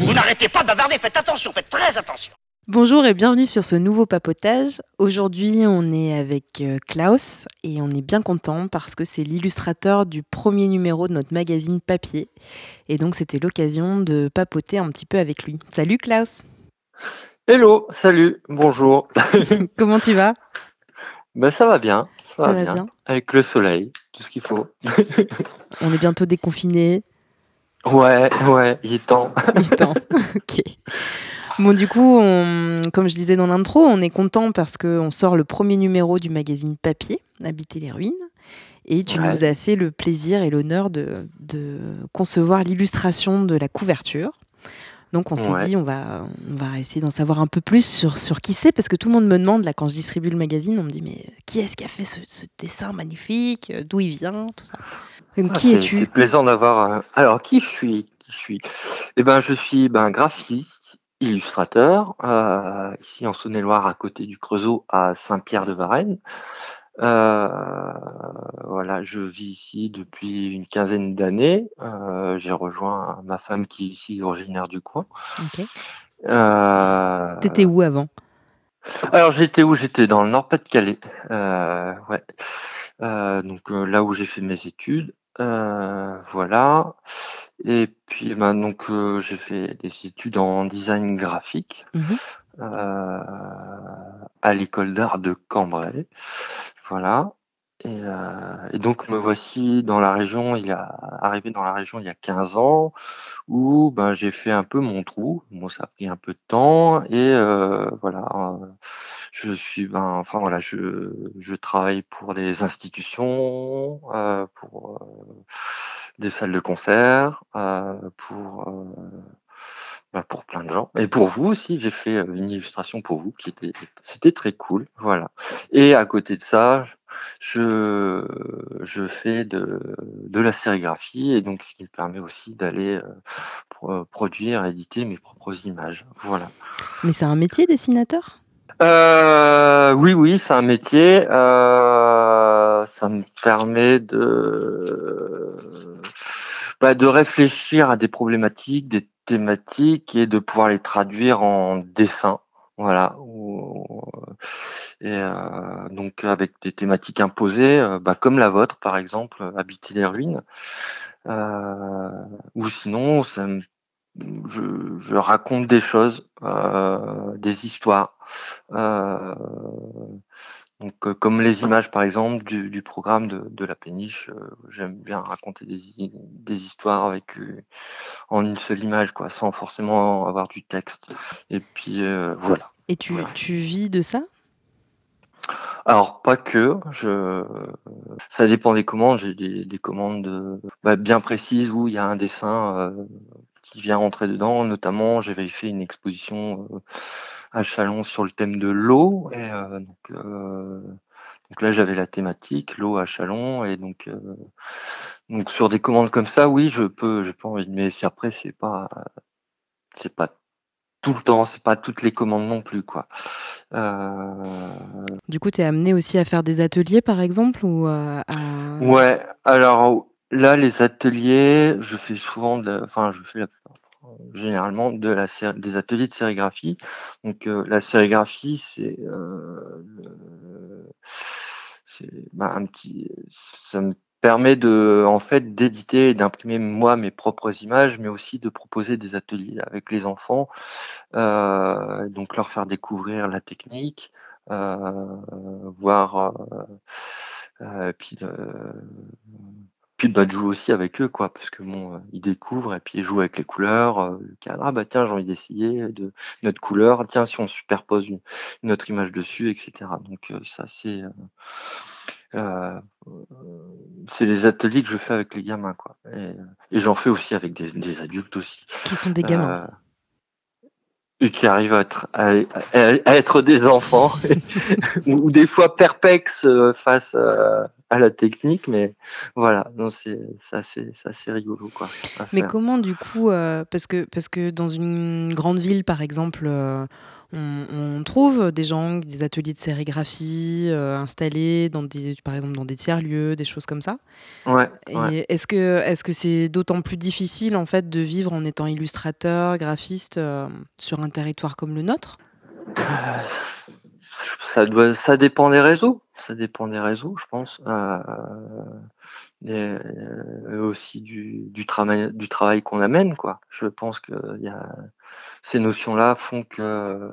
Vous n'arrêtez pas de bavarder, faites attention, faites très attention. Bonjour et bienvenue sur ce nouveau papotage. Aujourd'hui, on est avec euh, Klaus et on est bien content parce que c'est l'illustrateur du premier numéro de notre magazine papier. Et donc, c'était l'occasion de papoter un petit peu avec lui. Salut Klaus Hello, salut, bonjour. Comment tu vas? Ben ça va bien, ça, Ça va va bien. bien. Avec le soleil, tout ce qu'il faut. On est bientôt déconfinés. Ouais, ouais, il est temps. Il est temps. ok. Bon, du coup, on- comme je disais dans l'intro, on est content parce qu'on sort le premier numéro du magazine papier, Habiter les ruines. Et tu Ouais. nous as fait le plaisir et l'honneur de, de concevoir l'illustration de la couverture. Donc on s'est Ouais. dit, on va, on va essayer d'en savoir un peu plus sur, sur qui c'est, parce que tout le monde me demande, là, quand je distribue le magazine, on me dit, mais qui est-ce qui a fait ce, ce dessin magnifique? Euh, D'où il vient? Tout ça. Donc, Ah, qui es-tu? C'est plaisant d'avoir. euh, Alors, qui je suis? Qui je suis? Eh ben, je suis ben, graphiste, illustrateur, euh, ici en Saône-et-Loire, à côté du Creusot, à Saint-Pierre-de-Varennes. Euh, voilà, je vis ici depuis une quinzaine d'années. Euh, J'ai rejoint ma femme qui est ici originaire du coin. Ok. Euh, T'étais où avant? Alors j'étais où? J'étais dans le Nord-Pas-de-Calais. Euh, ouais. Euh, donc euh, là où j'ai fait mes études. Voilà. Et puis ben, donc j'ai fait des études en design graphique Mhm. Euh, à l'école d'art de Cambrai. Voilà. Et, euh, et donc me voici dans la région, il a arrivé dans la région il y a 15 ans, où ben, j'ai fait un peu mon trou. Bon, ça a pris un peu de temps et euh, voilà. je suis ben, enfin voilà, je, je travaille pour des institutions, euh, pour euh, des salles de concert, pour ben, pour plein de gens. Et pour vous aussi, j'ai fait euh, une illustration pour vous qui était c'était très cool. Voilà. Et à côté de ça, je, je fais de, de la sérigraphie et donc ce qui me permet aussi d'aller euh, pro- produire, éditer mes propres images. Voilà. Mais c'est un métier, dessinateur? Euh, oui, oui, c'est un métier. Euh, ça me permet de, bah, de réfléchir à des problématiques, des thématiques et de pouvoir les traduire en dessin. Voilà. Ou- Et euh, donc avec des thématiques imposées, euh, bah, comme la vôtre par exemple, euh, habiter les ruines. Euh, ou sinon, je, je raconte des choses, euh, des histoires. Donc, euh, comme les images, par exemple, du, du programme de, de la péniche, euh, j'aime bien raconter des, hi- des histoires avec euh, en une seule image, quoi, sans forcément avoir du texte. Et puis voilà. Et tu, Voilà. tu vis de ça? Alors pas que, je, ça dépend des commandes. J'ai des, des commandes bah, bien précises où il y a un dessin qui vient rentrer dedans. Notamment, j'avais fait une exposition euh, à Chalon sur le thème de l'eau. Et euh, donc, euh, donc là, j'avais la thématique l'eau à Chalon. Et donc, euh, donc sur des commandes comme ça, oui, je peux, j'ai pas envie de. Mais après, c'est pas, c'est pas tout le temps, c'est pas toutes les commandes non plus, quoi. Euh, Du coup, tu es amené aussi à faire des ateliers, par exemple ou à, Ouais, alors là, les ateliers, je fais souvent, de, la- enfin, je fais la généralement de la, des ateliers de sérigraphie. Donc, euh, la sérigraphie, c'est euh, bah, ça me permet de, en fait, d'éditer et d'imprimer moi mes propres images, mais aussi de proposer des ateliers avec les enfants, euh, donc leur faire découvrir la technique, voir. puis, puis bah, de jouer aussi avec eux, quoi, parce que bon, euh, ils découvrent et puis ils jouent avec les couleurs. euh, le cadre, ah bah tiens, j'ai envie d'essayer de notre couleur. Tiens, si on superpose une, une autre image dessus, etc. Donc euh, ça, c'est euh, euh, c'est les ateliers que je fais avec les gamins, quoi. Et, et j'en fais aussi avec des, des adultes aussi. qui sont des gamins. Euh, et qui arrivent à être, à, à- à être des enfants, ou, ou des fois perplexes face, euh, à la technique, mais voilà, non, c'est assez, assez rigolo, quoi. Mais comment, du coup, euh, parce, que, parce que dans une grande ville, par exemple, euh, on, trouve des gens, des ateliers de sérigraphie euh, installés, dans des, par exemple, dans des tiers-lieux, des choses comme ça. Ouais. Est-ce que est-ce que c'est d'autant plus difficile, en fait, de vivre en étant illustrateur, graphiste, sur un territoire comme le nôtre? Ça, doit, ça dépend des réseaux. Ça dépend des réseaux, je pense. Euh, et, euh, aussi du, du, travail, du travail qu'on amène, quoi. Je pense que y a, ces notions-là font que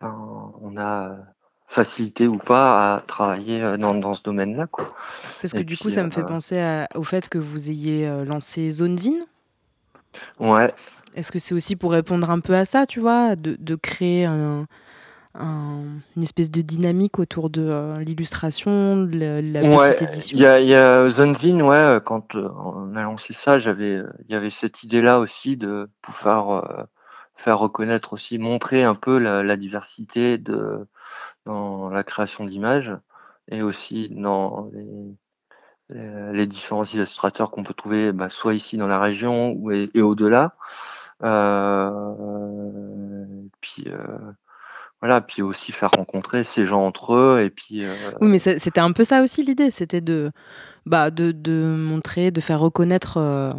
ben, on a facilité ou pas à travailler dans, dans ce domaine-là, quoi. Parce que du coup, ça me fait euh, penser au fait que vous ayez lancé ZoneZine. Ouais. Est-ce que c'est aussi pour répondre un peu à ça, tu vois, de, de créer un, une espèce de dynamique autour de euh, l'illustration, de la, petite édition. Il y a, y a Zonzine, ouais, quand euh, on a lancé ça, j'avais, il y avait cette idée-là aussi de pouvoir euh, faire reconnaître aussi, montrer un peu la, diversité de, dans la création d'images et aussi dans les, les différents illustrateurs qu'on peut trouver bah, soit ici dans la région ou et, au-delà. Euh, puis voilà, puis aussi faire rencontrer ces gens entre eux et puis, euh, Oui, mais c'était un peu ça aussi l'idée, c'était de, bah, de de montrer, de faire reconnaître, euh,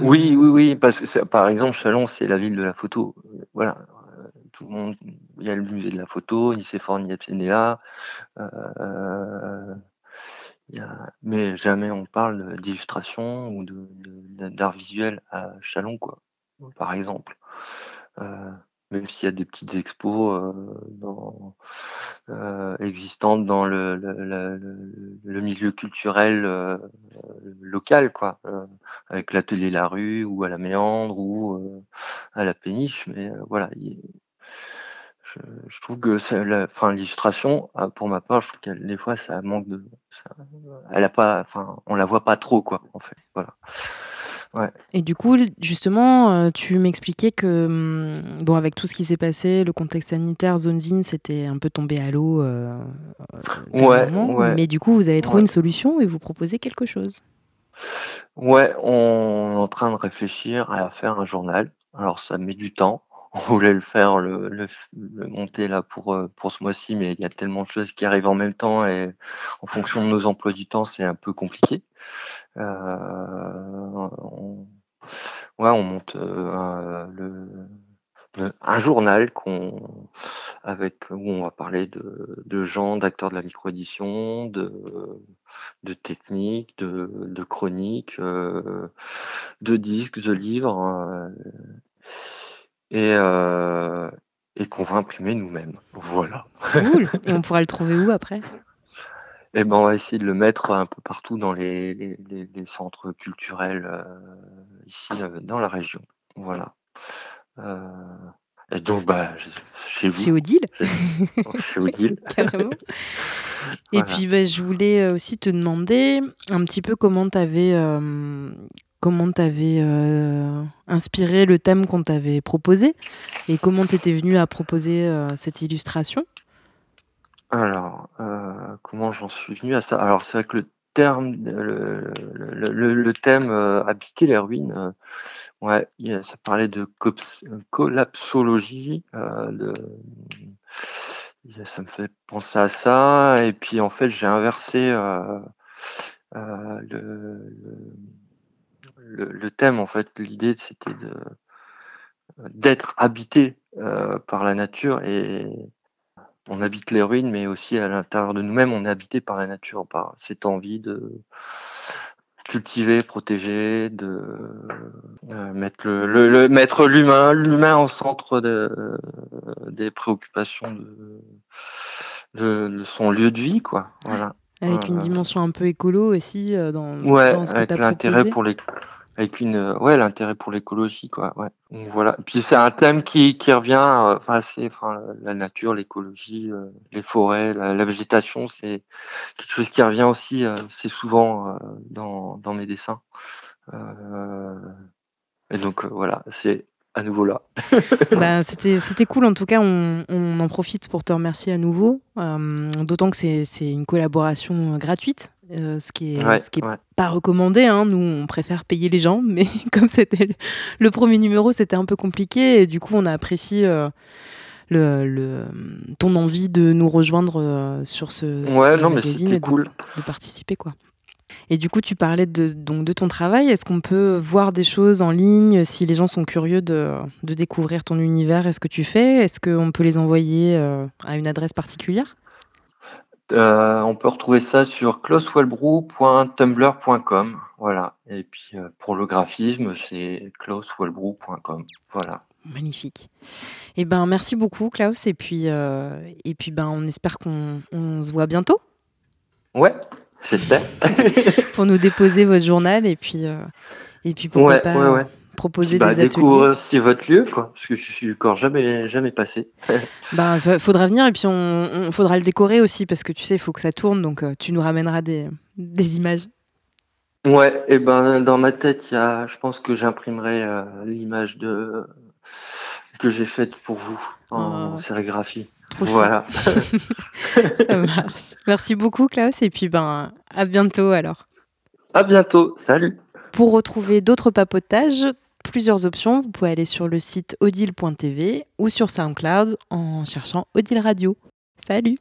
Oui, oui, oui, parce que par exemple, Chalon, c'est la ville de la photo. Voilà, tout le monde il y a le musée de la photo, euh, il y a mais jamais on parle d'illustration ou de d'art visuel à Chalon, quoi, par exemple. Même s'il y a des petites expos euh, dans, euh, existantes dans le, le, le, milieu culturel euh, local, quoi, avec l'atelier La Rue ou à la Méandre ou à la Péniche. Mais voilà, je, je, trouve que enfin, l'illustration, pour ma part, je trouve que des fois ça manque de, ça, elle a pas, enfin, on la voit pas trop, quoi, en fait. Voilà. Et du coup, justement, euh, tu m'expliquais que, hum, bon, avec tout ce qui s'est passé, le contexte sanitaire, ZoneZine, c'était un peu tombé à l'eau. Euh, ouais, Mais du coup, vous avez trouvé une solution et vous proposez quelque chose. Ouais, on est en train de réfléchir à faire un journal. Alors, ça met du temps on voulait le faire, le, le, monter là pour, euh, pour ce mois-ci, mais il y a tellement de choses qui arrivent en même temps et en fonction de nos emplois du temps, c'est un peu compliqué. Euh, on, ouais, on monte euh, le, un journal qu'on avec où on va parler de, de gens, d'acteurs de la micro-édition, de, de techniques, de, de chroniques, euh, de disques, de livres et, euh, et qu'on va imprimer nous-mêmes. Voilà. Cool. Et on pourra le trouver où après? Eh ben, on va essayer de le mettre un peu partout dans les, les, les, centres culturels euh, ici euh, dans la région. Voilà. Et donc, bah, chez vous. Chez Odile. Chez Odile. Carrément. Et puis, bah, je voulais aussi te demander un petit peu comment tu avais, comment tu avais euh, inspiré le thème qu'on t'avait proposé et comment tu étais venu à proposer euh, cette illustration? Alors, euh, comment j'en suis venu à ça? Alors, c'est vrai que le terme, le, thème habiter les ruines, ouais, ça parlait de collapsologie, ça me fait penser à ça, et puis en fait, j'ai inversé le, thème, en fait, l'idée, c'était de d'être habité euh, par la nature et on habite les ruines, mais aussi à l'intérieur de nous-mêmes, on est habité par la nature, par cette envie de cultiver, protéger, de euh, mettre le, mettre l'humain, l'humain au centre de, des préoccupations de, de, son lieu de vie, quoi. Voilà. Avec une dimension un peu écolo aussi euh, dans, ouais, dans ce que avec l'intérêt pour les avec une euh, ouais l'intérêt pour l'écologie quoi ouais Donc, voilà puis c'est un thème qui qui revient euh, c'est enfin la nature l'écologie euh, les forêts la, végétation c'est quelque chose qui revient aussi c'est souvent dans dans mes dessins et donc voilà c'est à nouveau là. Bah, c'était, c'était cool. En tout cas, on, on en profite pour te remercier à nouveau. Euh, d'autant que c'est, c'est une collaboration euh, gratuite, euh, ce qui est, Ouais, ce qui est ouais. pas recommandé. hein. Nous, on préfère payer les gens, mais comme c'était le, premier numéro, c'était un peu compliqué. Et du coup, on a apprécié euh, le, le- ton envie de nous rejoindre euh, sur ce, ce Ouais, non, mais magazine c'était et de, cool. de participer, quoi. Et du coup, tu parlais de, donc, de ton travail. Est-ce qu'on peut voir des choses en ligne si les gens sont curieux de, de découvrir ton univers et ce que tu fais? Est-ce qu'on peut les envoyer à une adresse particulière? Euh, on peut retrouver ça sur klauswellbrew.tumblr.com. Voilà. Et puis euh, pour le graphisme, c'est klauswellbrew.com. Voilà. Magnifique. Et ben, merci beaucoup, Klaus. Et puis, euh, et puis ben, on espère qu'on on se voit bientôt Ouais, j'espère. pour nous déposer votre journal et puis, et puis pourquoi Ouais, pas ouais, ouais. Proposer Bah, des ateliers. découvrir aussi votre lieu, quoi. Parce que je suis encore jamais, jamais passé. Fa- faudra venir et puis on, on- faudra le décorer aussi parce que tu sais, il faut que ça tourne. Donc, euh, tu nous ramèneras des, des images. Ouais, et ben dans ma tête, y a, je pense que j'imprimerai euh, l'image de que j'ai faite pour vous en Oh. sérigraphie. Trop. Voilà. Ça marche. Merci beaucoup, Klaus. Et puis, ben, à bientôt alors. À bientôt. Salut. Pour retrouver d'autres papotages, plusieurs options, vous pouvez aller sur le site odile.tv ou sur SoundCloud en cherchant Odile Radio. Salut.